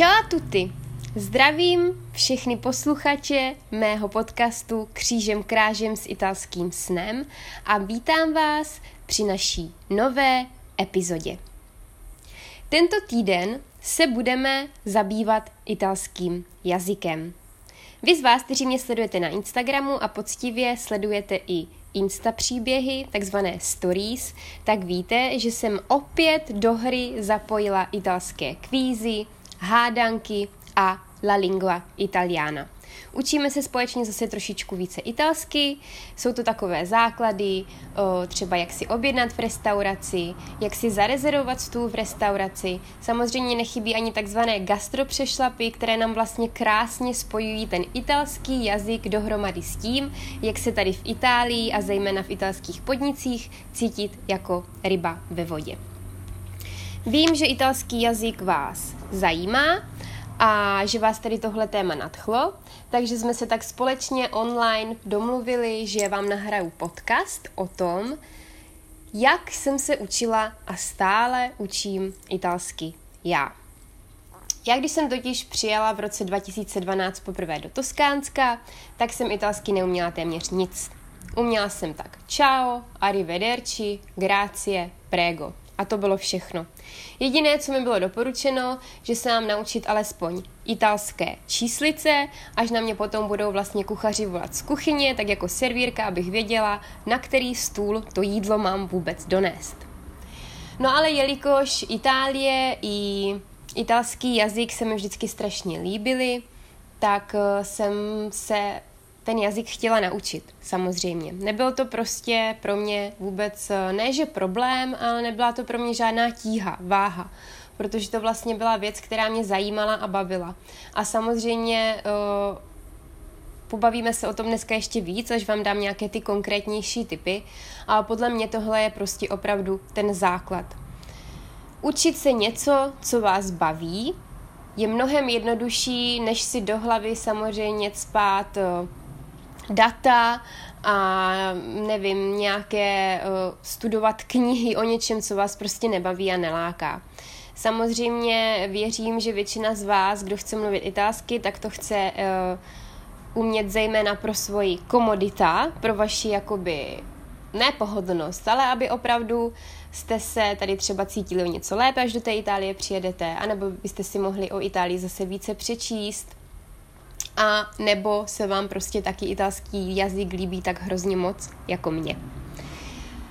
A tutti! Zdravím všechny posluchače mého podcastu Křížem krážem s italským snem a vítám vás při naší nové epizodě. Tento týden se budeme zabývat italským jazykem. Vy z vás, kteří mě sledujete na Instagramu a poctivě sledujete i Insta příběhy, takzvané stories, tak víte, že jsem opět do hry zapojila italské kvízy, hádanky a la lingua italiana. Učíme se společně zase trošičku více italsky, jsou to takové základy, třeba jak si objednat v restauraci, jak si zarezervovat stůl v restauraci. Samozřejmě nechybí ani takzvané gastropřešlapy, které nám vlastně krásně spojují ten italský jazyk dohromady s tím, jak se tady v Itálii a zejména v italských podnicích cítit jako ryba ve vodě. Vím, že italský jazyk vás zajímá, a že vás tady tohle téma nadchlo, takže jsme se tak společně online domluvili, že vám nahraju podcast o tom, jak jsem se učila a stále učím italsky já. Já když jsem totiž přijela v roce 2012 poprvé do Toskánska, tak jsem italsky neuměla téměř nic. Uměla jsem tak ciao, arrivederci, grazie, prego. A to bylo všechno. Jediné, co mi bylo doporučeno, že se mám naučit alespoň italské číslice, až na mě potom budou vlastně kuchaři volat z kuchyně, tak jako servírka, abych věděla, na který stůl to jídlo mám vůbec donést. No ale jelikož Itálie i italský jazyk se mi vždycky strašně líbily, tak eh, jsem se ten jazyk chtěla naučit, samozřejmě. Nebyl to prostě pro mě vůbec, eh, ne že problém, ale nebyla to pro mě žádná tíha, váha, protože to vlastně byla věc, která mě zajímala a bavila. A samozřejmě uh, pobavíme se o tom dneska ještě víc, až vám dám nějaké ty konkrétnější typy, ale podle mě tohle je prostě opravdu ten základ. Učit se něco, co vás baví, je mnohem jednodušší, než si do hlavy samozřejmě spát uh, data a nevím, nějaké uh, studovat knihy o něčem, co vás prostě nebaví a neláká. Samozřejmě věřím, že většina z vás, kdo chce mluvit italsky, tak to chce uh, umět zejména pro svoji komodita, pro vaši jakoby nepohodlnost, ale aby opravdu jste se tady třeba cítili o něco lépe, až do té Itálie přijedete, anebo byste si mohli o Itálii zase více přečíst, a nebo se vám prostě taky italský jazyk líbí tak hrozně moc jako mě.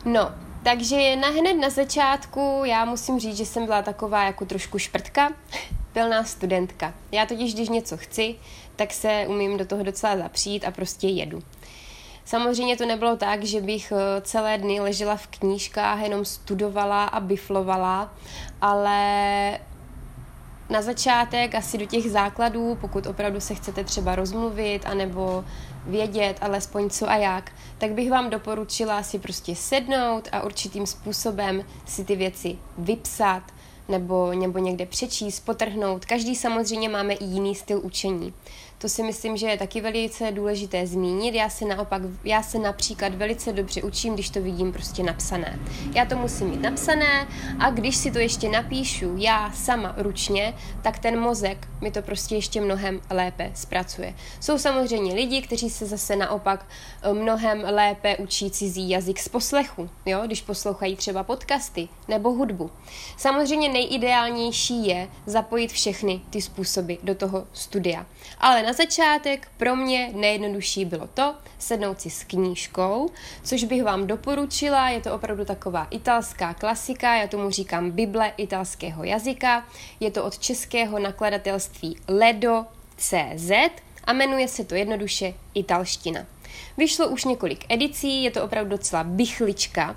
No, takže na hned na začátku já musím říct, že jsem byla taková jako trošku šprtka, pilná studentka. Já totiž, když něco chci, tak se umím do toho docela zapřít a prostě jedu. Samozřejmě to nebylo tak, že bych eh, celé dny ležela v knížkách, jenom studovala a biflovala, ale na začátek asi do těch základů, pokud opravdu se chcete třeba rozmluvit anebo vědět alespoň co a jak, tak bych vám doporučila si prostě sednout a určitým způsobem si ty věci vypsat nebo, nebo někde přečíst, potrhnout. Každý samozřejmě máme i jiný styl učení. To si myslím, že je taky velice důležité zmínit. Já se naopak, já se například velice dobře učím, když to vidím prostě napsané. Já to musím mít napsané a když si to ještě napíšu já sama ručně, tak ten mozek mi to prostě ještě mnohem lépe zpracuje. Jsou samozřejmě lidi, kteří se zase naopak eh, mnohem lépe učí cizí jazyk z poslechu, jo? když poslouchají třeba podcasty nebo hudbu. Samozřejmě nejideálnější je zapojit všechny ty způsoby do toho studia. Ale na na začátek pro mě nejjednodušší bylo to sednout si s knížkou, což bych vám doporučila, je to opravdu taková italská klasika, já tomu říkám Bible italského jazyka, je to od českého nakladatelství Ledo.cz a jmenuje se to jednoduše italština. Vyšlo už několik edicí, je to opravdu docela bychlička,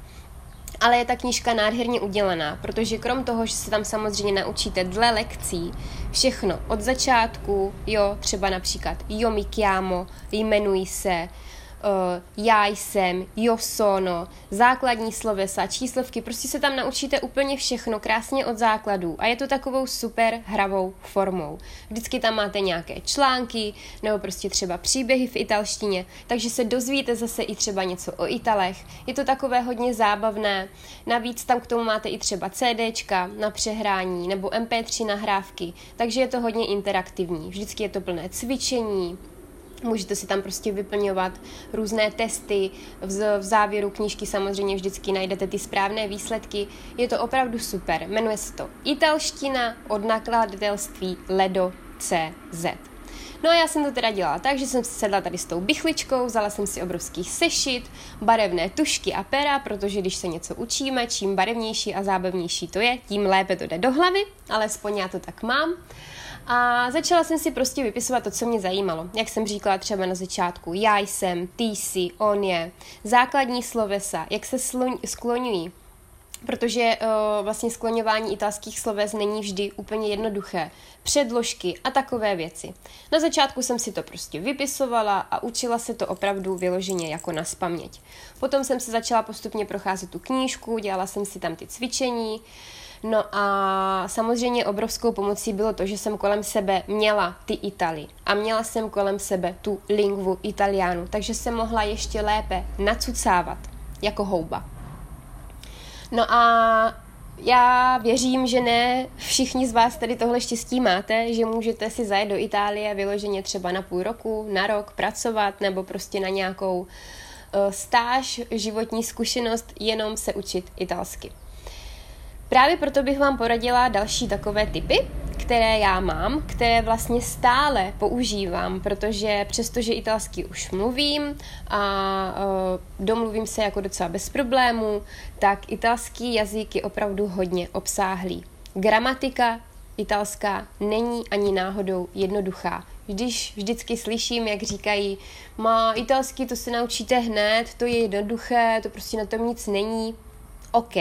ale je ta knížka nádherně udělaná, protože krom toho, že se tam samozřejmě naučíte dle lekcí všechno od začátku, jo, třeba například jo mi chiamo, se, já jsem, io sono, základní slovesa, číslovky, prostě se tam naučíte úplně všechno krásně od základů a je to takovou super hravou formou. Vždycky tam máte nějaké články nebo prostě třeba příběhy v italštině, takže se dozvíte zase i třeba něco o Italech. Je to takové hodně zábavné. Navíc tam k tomu máte i třeba CDčka na přehrání nebo MP3 nahrávky, takže je to hodně interaktivní. Vždycky je to plné cvičení, Můžete si tam prostě vyplňovat různé testy. V, závěru knížky samozřejmě vždycky najdete ty správné výsledky. Je to opravdu super. Jmenuje se to Italština od nakladatelství Ledo CZ. No a já jsem to teda dělala tak, že jsem si sedla tady s tou bychličkou, vzala jsem si obrovský sešit, barevné tušky a pera, protože když se něco učíme, čím barevnější a zábavnější to je, tím lépe to jde do hlavy, alespoň já to tak mám. A začala jsem si prostě vypisovat to, co mě zajímalo. Jak jsem říkala třeba na začátku, já jsem, ty jsi, on je, základní slovesa, jak se skloňují, protože uh, vlastně skloňování italských sloves není vždy úplně jednoduché. Předložky a takové věci. Na začátku jsem si to prostě vypisovala a učila se to opravdu vyloženě jako na spaměť. Potom jsem se začala postupně procházet tu knížku, dělala jsem si tam ty cvičení, No a samozřejmě obrovskou pomocí bylo to, že jsem kolem sebe měla ty Italy a měla jsem kolem sebe tu lingvu italiánu, takže jsem mohla ještě lépe nacucávat jako houba. No a já věřím, že ne všichni z vás tady tohle štěstí máte, že můžete si zajet do Itálie vyloženě třeba na půl roku, na rok pracovat nebo prostě na nějakou uh, stáž, životní zkušenost, jenom se učit italsky. Právě proto bych vám poradila další takové typy, které já mám, které vlastně stále používám, protože přestože italsky už mluvím a uh, domluvím se jako docela bez problémů, tak italský jazyk je opravdu hodně obsáhlý. Gramatika italská není ani náhodou jednoduchá. Když vždycky slyším, jak říkají, má italsky to se naučíte hned, to je jednoduché, to prostě na tom nic není. OK,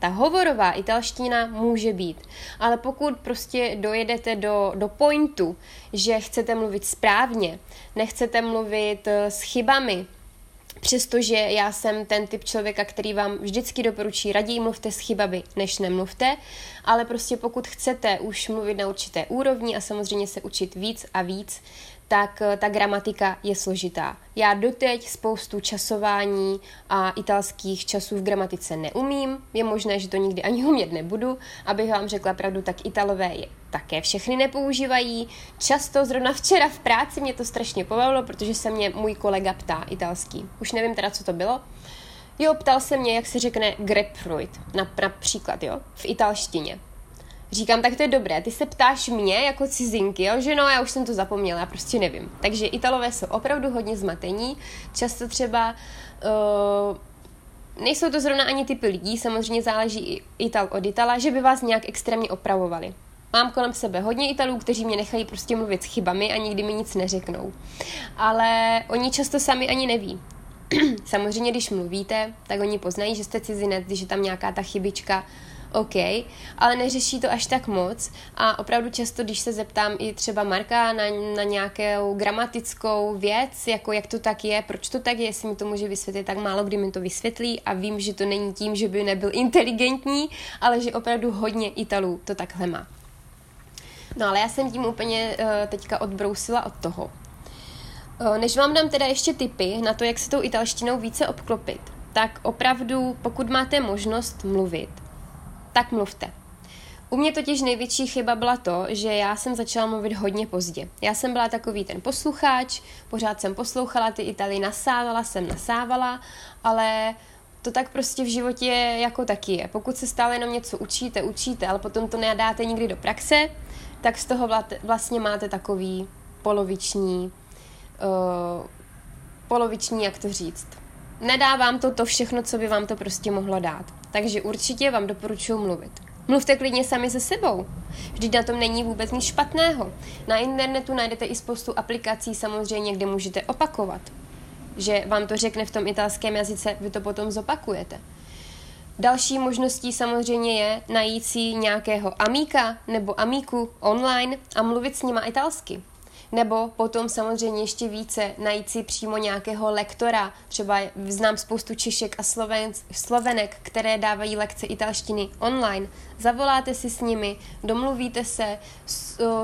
ta hovorová italština může být, ale pokud prostě dojedete do, do pointu, že chcete mluvit správně, nechcete mluvit eh, s chybami, Přestože já jsem ten typ člověka, který vám vždycky doporučí, raději mluvte s chybami, než nemluvte, ale prostě pokud chcete už mluvit na určité úrovni a samozřejmě se učit víc a víc, tak eh, ta gramatika je složitá. Já doteď spoustu časování a italských časů v gramatice neumím. Je možné, že to nikdy ani umět nebudu. Abych vám řekla pravdu, tak Italové je také všechny nepoužívají. Často, zrovna včera v práci mě to strašně pobavilo, protože se mě můj kolega ptá italský. Už nevím teda, co to bylo. Jo, ptal se mě, jak se řekne grapefruit, například, jo, v italštině. Říkám, tak to je dobré, ty se ptáš mě jako cizinky, jo? že no, já už jsem to zapomněla, já prostě nevím. Takže Italové jsou opravdu hodně zmatení, často třeba uh, nejsou to zrovna ani typy lidí, samozřejmě záleží i Ital od Itala, že by vás nějak extrémně opravovali. Mám kolem sebe hodně Italů, kteří mě nechají prostě mluvit s chybami a nikdy mi nic neřeknou. Ale oni často sami ani neví. samozřejmě, když mluvíte, tak oni poznají, že jste cizinec, když je tam nějaká ta chybička, OK, ale neřeší to až tak moc a opravdu často, když se zeptám i třeba Marka na, na nějakou gramatickou věc, jako jak to tak je, proč to tak je, jestli mi to může vysvětlit, tak málo kdy mi to vysvětlí a vím, že to není tím, že by nebyl inteligentní, ale že opravdu hodně Italů to takhle má. No ale já jsem tím úplně uh, teďka odbrousila od toho. Uh, než vám dám teda ještě tipy na to, jak se tou italštinou více obklopit, tak opravdu, pokud máte možnost mluvit, tak mluvte. U mě totiž největší chyba byla to, že já jsem začala mluvit hodně pozdě. Já jsem byla takový ten posluchač, pořád jsem poslouchala ty Italy, nasávala jsem, nasávala, ale to tak prostě v životě jako taky je. Pokud se stále jenom něco učíte, učíte, ale potom to nedáte nikdy do praxe, tak z toho vlastně máte takový poloviční, uh, poloviční, jak to říct. Nedá vám to to všechno, co by vám to prostě mohlo dát. Takže určitě vám doporučuji mluvit. Mluvte klidně sami se sebou. Vždyť na tom není vůbec nic špatného. Na internetu najdete i spoustu aplikací samozřejmě, kde můžete opakovat. Že vám to řekne v tom italském jazyce, vy to potom zopakujete. Další možností samozřejmě je najít si nějakého amíka nebo amíku online a mluvit s nima italsky. Nebo potom samozřejmě ještě více najít si přímo nějakého lektora. Třeba znám spoustu Češek a Sloven, Slovenek, které dávají lekce italštiny online. Zavoláte si s nimi, domluvíte se,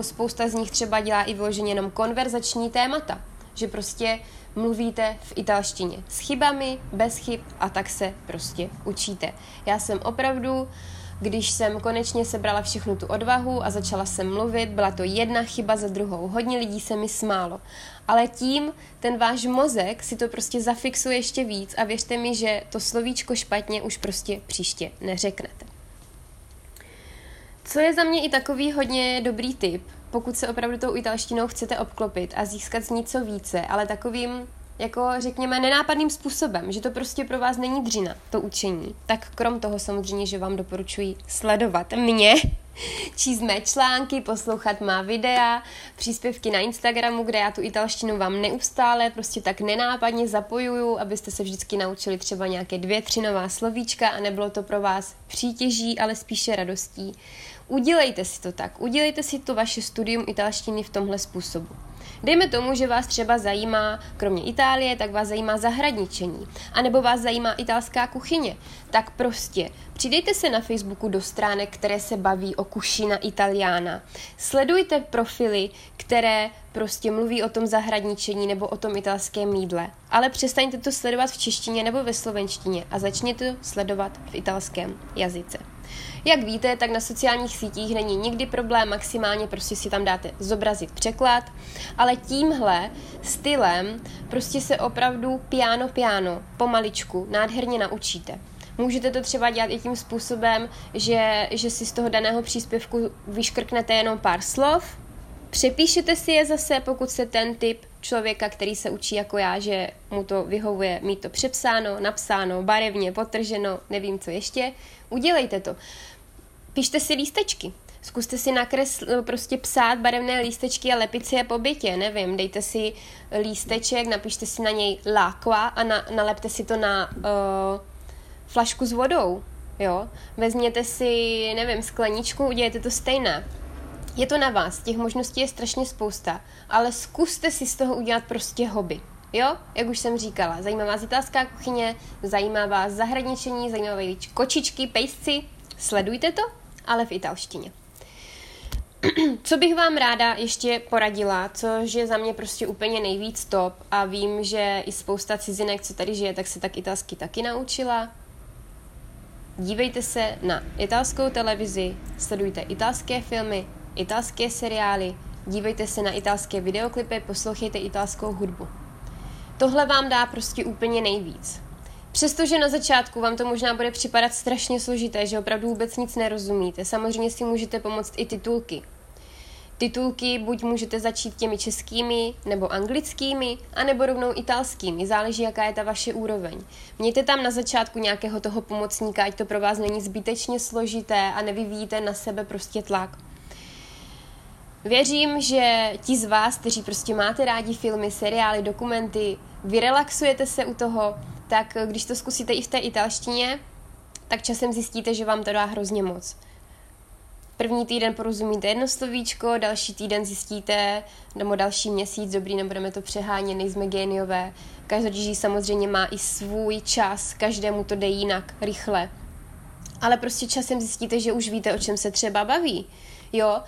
spousta z nich třeba dělá i vyloženě jenom konverzační témata. Že prostě mluvíte v italštině s chybami, bez chyb a tak se prostě učíte. Já jsem opravdu když jsem konečně sebrala všechnu tu odvahu a začala jsem mluvit, byla to jedna chyba za druhou. Hodně lidí se mi smálo. Ale tím ten váš mozek si to prostě zafixuje ještě víc a věřte mi, že to slovíčko špatně už prostě příště neřeknete. Co je za mě i takový hodně dobrý tip, pokud se opravdu tou italštinou chcete obklopit a získat z ní co více, ale takovým jako řekněme nenápadným způsobem, že to prostě pro vás není dřina, to učení, tak krom toho samozřejmě, že vám doporučuji sledovat mě, číst mé články, poslouchat má videa, příspěvky na Instagramu, kde já tu italštinu vám neustále prostě tak nenápadně zapojuju, abyste se vždycky naučili třeba nějaké dvě, tři nová slovíčka a nebylo to pro vás přítěží, ale spíše radostí. Udělejte si to tak, udělejte si to vaše studium italštiny v tomhle způsobu. Dejme tomu, že vás třeba zajímá, kromě Itálie, tak vás zajímá zahradničení, anebo vás zajímá italská kuchyně. Tak prostě přidejte se na Facebooku do stránek, které se baví o kušina italiana. Sledujte profily, které prostě mluví o tom zahradničení nebo o tom italském mídle. Ale přestaňte to sledovat v češtině nebo ve slovenštině a začněte to sledovat v italském jazyce. Jak víte, tak na sociálních sítích není nikdy problém, maximálně prostě si tam dáte zobrazit překlad, ale tímhle stylem prostě se opravdu piano piano, pomaličku, nádherně naučíte. Můžete to třeba dělat i tím způsobem, že, že si z toho daného příspěvku vyškrknete jenom pár slov, přepíšete si je zase, pokud jste ten typ člověka, který se učí jako já, že mu to vyhovuje mít to přepsáno, napsáno, barevně, potrženo, nevím co ještě, udělejte to. Pište si lístečky. Zkuste si nakres, prostě psát barevné lístečky a lepit si je po bytě, nevím, dejte si lísteček, napište si na něj lákva a na, nalepte si to na uh, flašku s vodou, jo. Vezměte si, nevím, skleničku, udělejte to stejné. Je to na vás, těch možností je strašně spousta, ale zkuste si z toho udělat prostě hobby. Jo, jak už jsem říkala, zajímá vás italská kuchyně, zajímá vás zahradničení, zajímá vás kočičky, pejsci, sledujte to ale v italštině. Co bych vám ráda ještě poradila, což je za mě prostě úplně nejvíc top a vím, že i spousta cizinek, co tady žije, tak se tak italsky taky naučila. Dívejte se na italskou televizi, sledujte italské filmy, italské seriály, dívejte se na italské videoklipy, poslouchejte italskou hudbu. Tohle vám dá prostě úplně nejvíc. Přestože na začátku vám to možná bude připadat strašně složité, že opravdu vůbec nic nerozumíte, samozřejmě si můžete pomoct i titulky. Titulky buď můžete začít těmi českými nebo anglickými, anebo rovnou italskými, záleží, jaká je ta vaše úroveň. Mějte tam na začátku nějakého toho pomocníka, ať to pro vás není zbytečně složité a nevyvíjíte na sebe prostě tlak. Věřím, že ti z vás, kteří prostě máte rádi filmy, seriály, dokumenty, vyrelaxujete se u toho, tak když to zkusíte i v té italštině, tak časem zjistíte, že vám to dá hrozně moc. První týden porozumíte jedno slovíčko, další týden zjistíte, nebo další měsíc, dobrý, nebudeme to přehánět, nejsme géniové. Každý samozřejmě má i svůj čas, každému to jde jinak, rychle. Ale prostě časem zjistíte, že už víte, o čem se třeba baví. Jo,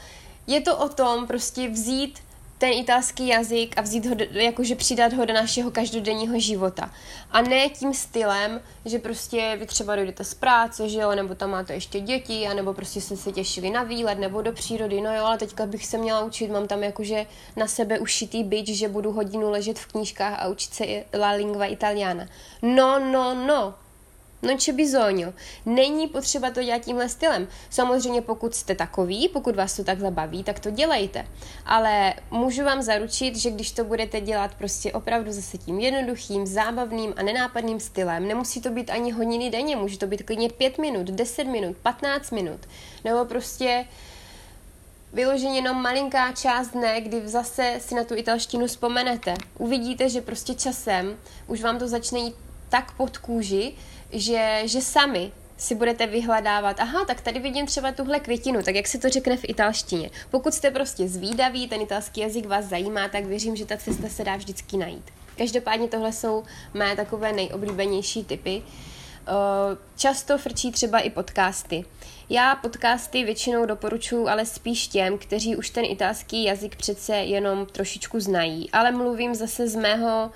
je to o tom prostě vzít ten italský jazyk a vzít ho, jakože přidat ho do našeho každodenního života. A ne tím stylem, že prostě vy třeba dojdete z práce, že jo, nebo tam máte ještě děti, anebo prostě jste se těšili na výlet nebo do přírody, no jo, ale teďka bych se měla učit, mám tam jakože na sebe ušitý byč, že budu hodinu ležet v knížkách a učit se la lingua italiana. No, no, no, No c'è bisogno. Není potřeba to dělat tímhle stylem. Samozřejmě pokud jste takový, pokud vás to takhle baví, tak to dělejte. Ale můžu vám zaručit, že když to budete dělat prostě opravdu zase tím jednoduchým, zábavným a nenápadným stylem, nemusí to být ani hodiny denně, může to být klidně 5 minut, 10 minut, 15 minut, nebo prostě vyloženě jenom malinká část dne, kdy zase si na tu italštinu vzpomenete. Uvidíte, že prostě časem už vám to začne jít tak pod kůži, že, že sami si budete vyhledávat, aha, tak tady vidím třeba tuhle květinu, tak jak se to řekne v italštině. Pokud jste prostě zvídaví, ten italský jazyk vás zajímá, tak věřím, že ta cesta se dá vždycky najít. Každopádně tohle jsou mé takové nejoblíbenější typy. Často frčí třeba i podcasty. Já podcasty většinou doporučuji ale spíš těm, kteří už ten italský jazyk přece jenom trošičku znají, ale mluvím zase z mého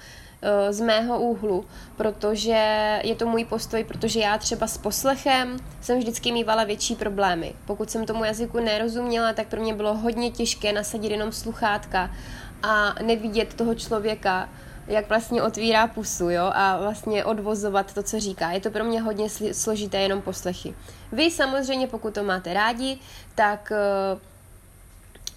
z mého úhlu, protože je to můj postoj, protože já třeba s poslechem jsem vždycky mývala větší problémy. Pokud jsem tomu jazyku nerozuměla, tak pro mě bylo hodně těžké nasadit jenom sluchátka a nevidět toho člověka, jak vlastně otvírá pusu, jo, a vlastně odvozovat to, co říká. Je to pro mě hodně složité jenom poslechy. Vy samozřejmě, pokud to máte rádi, tak eh,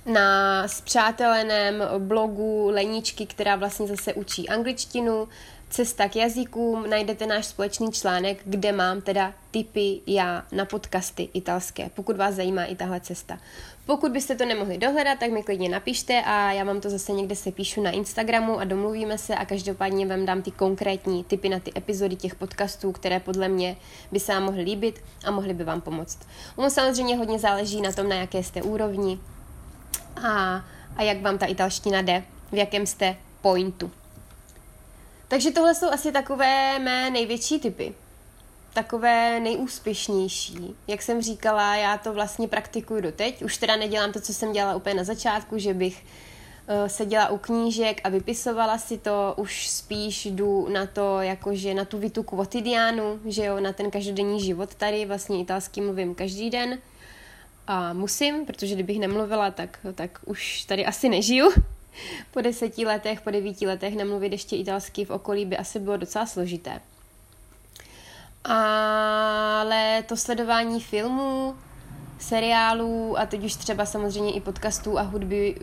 na spřáteleném blogu Leničky, která vlastně zase učí angličtinu, Cesta k jazykům, najdete náš společný článek, kde mám teda tipy já na podcasty italské, pokud vás zajímá i tahle cesta. Pokud byste to nemohli dohledat, tak mi klidně napište a já vám to zase někde se píšu na Instagramu a domluvíme se a každopádně vám dám ty konkrétní tipy na ty epizody těch podcastů, které podle mě by se vám mohly líbit a mohly by vám pomoct. Ono samozřejmě hodně záleží na tom, na jaké jste úrovni a, a jak vám ta italština jde, v jakém jste pointu. Takže tohle jsou asi takové mé největší typy. Takové nejúspěšnější. Jak jsem říkala, já to vlastně praktikuju doteď. Už teda nedělám to, co jsem dělala úplně na začátku, že bych uh, seděla u knížek a vypisovala si to, už spíš jdu na to, jakože na tu vitu quotidianu, že jo, na ten každodenní život tady, vlastně italský mluvím každý den a musím, protože kdybych nemluvila, tak, tak už tady asi nežiju po deseti letech, po devíti letech nemluvit ještě italsky v okolí by asi bylo docela složité. Ale to sledování filmů, seriálů a teď už třeba samozřejmě i podcastů a hudby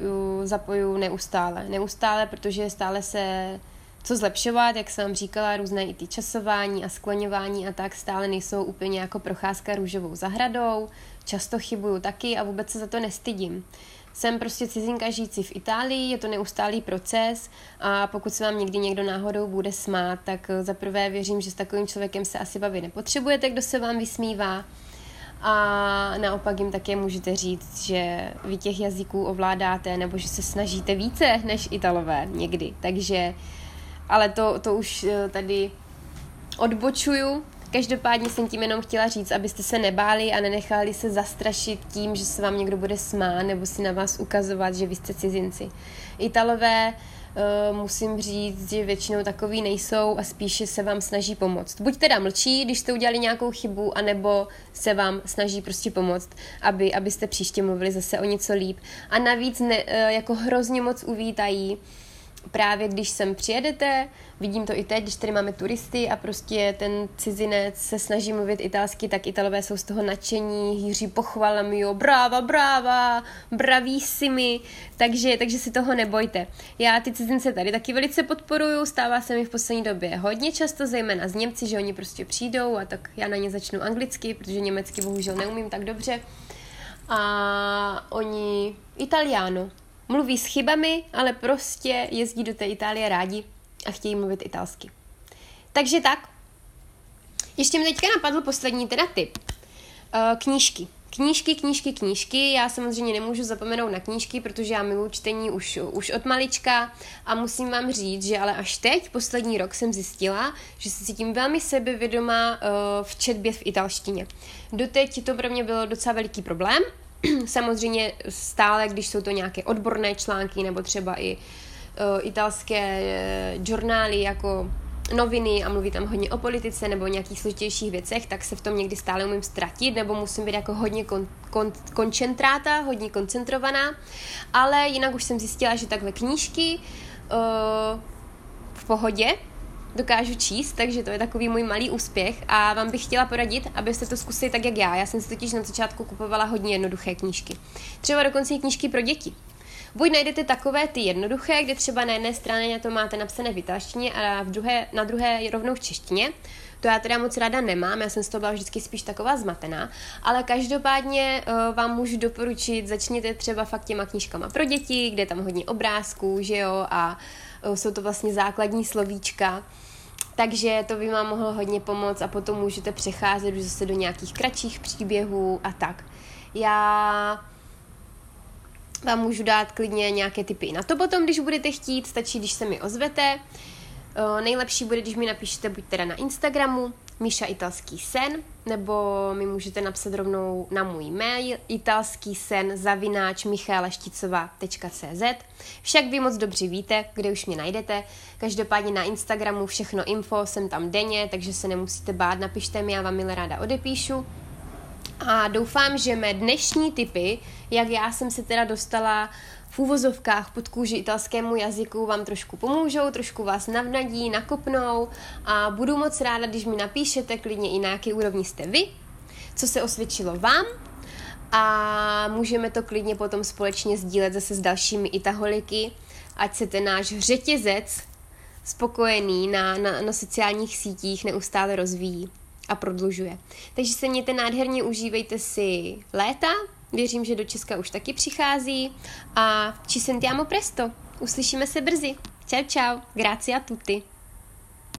zapoju neustále. Neustále, protože stále se co zlepšovat, jak jsem vám říkala, různé i ty časování a skloňování a tak stále nejsou úplně jako procházka růžovou zahradou, často chybuju taky a vůbec se za to nestydím. Jsem prostě cizinka žijící v Itálii, je to neustálý proces a pokud se vám někdy někdo náhodou bude smát, tak eh, za prvé věřím, že s takovým člověkem se asi bavit nepotřebujete, kdo se vám vysmívá. A naopak jim také můžete říct, že vy těch jazyků ovládáte nebo že se snažíte více než Italové někdy. Takže, ale to, to už eh, tady odbočuju, Každopádně jsem tím jenom chtěla říct, abyste se nebáli a nenechali se zastrašit tím, že se vám někdo bude smát nebo si na vás ukazovat, že vy jste cizinci. Italové Uh, musím říct, že většinou takový nejsou a spíše se vám snaží pomoct. Buď teda mlčí, když jste udělali nějakou chybu, anebo se vám snaží prostě pomoct, aby, abyste příště mluvili zase o něco líp. A navíc ne, uh, jako hrozně moc uvítají, právě když sem přijedete, vidím to i teď, když tady máme turisty a prostě ten cizinec se snaží mluvit italsky, tak Italové jsou z toho nadšení, hýří pochvalami, jo, bráva, bráva, bravissimi, takže, takže si toho nebojte. Já ty cizince tady taky velice podporuju, stává se mi v poslední době hodně často, zejména z Němci, že oni prostě přijdou a tak já na ně začnu anglicky, protože německy bohužel neumím tak dobře. A oni Italiano, Mluví s chybami, ale prostě jezdí do té Itálie rádi a chtějí mluvit italsky. Takže tak. Ještě mi teďka napadl poslední teda tip. Uh, knížky. Knížky, knížky, knížky. Já samozřejmě nemůžu zapomenout na knížky, protože já miluji čtení už, už od malička a musím vám říct, že ale až teď, poslední rok, jsem zjistila, že se cítím velmi sebevědomá uh, v četbě v italštině. Doteď to pro mě bylo docela veliký problém, Samozřejmě stále, když jsou to nějaké odborné články nebo třeba i uh, italské uh, žurnály jako noviny a mluví tam hodně o politice nebo o nějakých složitějších věcech, tak se v tom někdy stále umím ztratit nebo musím být jako hodně kon, kon, koncentráta, hodně koncentrovaná, ale jinak už jsem zjistila, že takhle knížky uh, v pohodě, dokážu číst, takže to je takový můj malý úspěch a vám bych chtěla poradit, abyste to zkusili tak, jak já. Já jsem si totiž na začátku kupovala hodně jednoduché knížky. Třeba dokonce i knížky pro děti. Buď najdete takové ty jednoduché, kde třeba na jedné straně to máte napsané v italštině a v druhé, na druhé rovnou v češtině. To já teda moc ráda nemám, já jsem z toho byla vždycky spíš taková zmatená, ale každopádně uh, vám můžu doporučit, začněte třeba fakt těma knížkama pro děti, kde je tam hodně obrázků, že jo, a uh, jsou to vlastně základní slovíčka takže to by vám mohlo hodně pomoct a potom můžete přecházet už zase do nějakých kratších příběhů a tak. Já vám můžu dát klidně nějaké typy na to potom, když budete chtít, stačí, když se mi ozvete. O, nejlepší bude, když mi napíšete buď teda na Instagramu, Míša Italský sen, nebo mi můžete napsat rovnou na můj mail italský sen zavináč michalešticova.cz Však vy moc dobře víte, kde už mě najdete. Každopádně na Instagramu všechno info jsem tam denně, takže se nemusíte bát, napište mi, já vám milé ráda odepíšu. A doufám, že mé dnešní tipy, jak já jsem se teda dostala v úvozovkách pod kůži italskému jazyku vám trošku pomůžou, trošku vás navnadí, nakopnou a budu moc ráda, když mi napíšete klidně i na jaké úrovni jste vy, co se osvědčilo vám a můžeme to klidně potom společně sdílet zase s dalšími itaholiky, ať se ten náš řetězec spokojený na, na, na sociálních sítích neustále rozvíjí a prodlužuje. Takže se mějte nádherně, užívejte si léta, Věřím, že do Česka už taky přichází a ci sentiamo presto. Uslyšíme se brzy. Čau, čau. Grazie a tutti.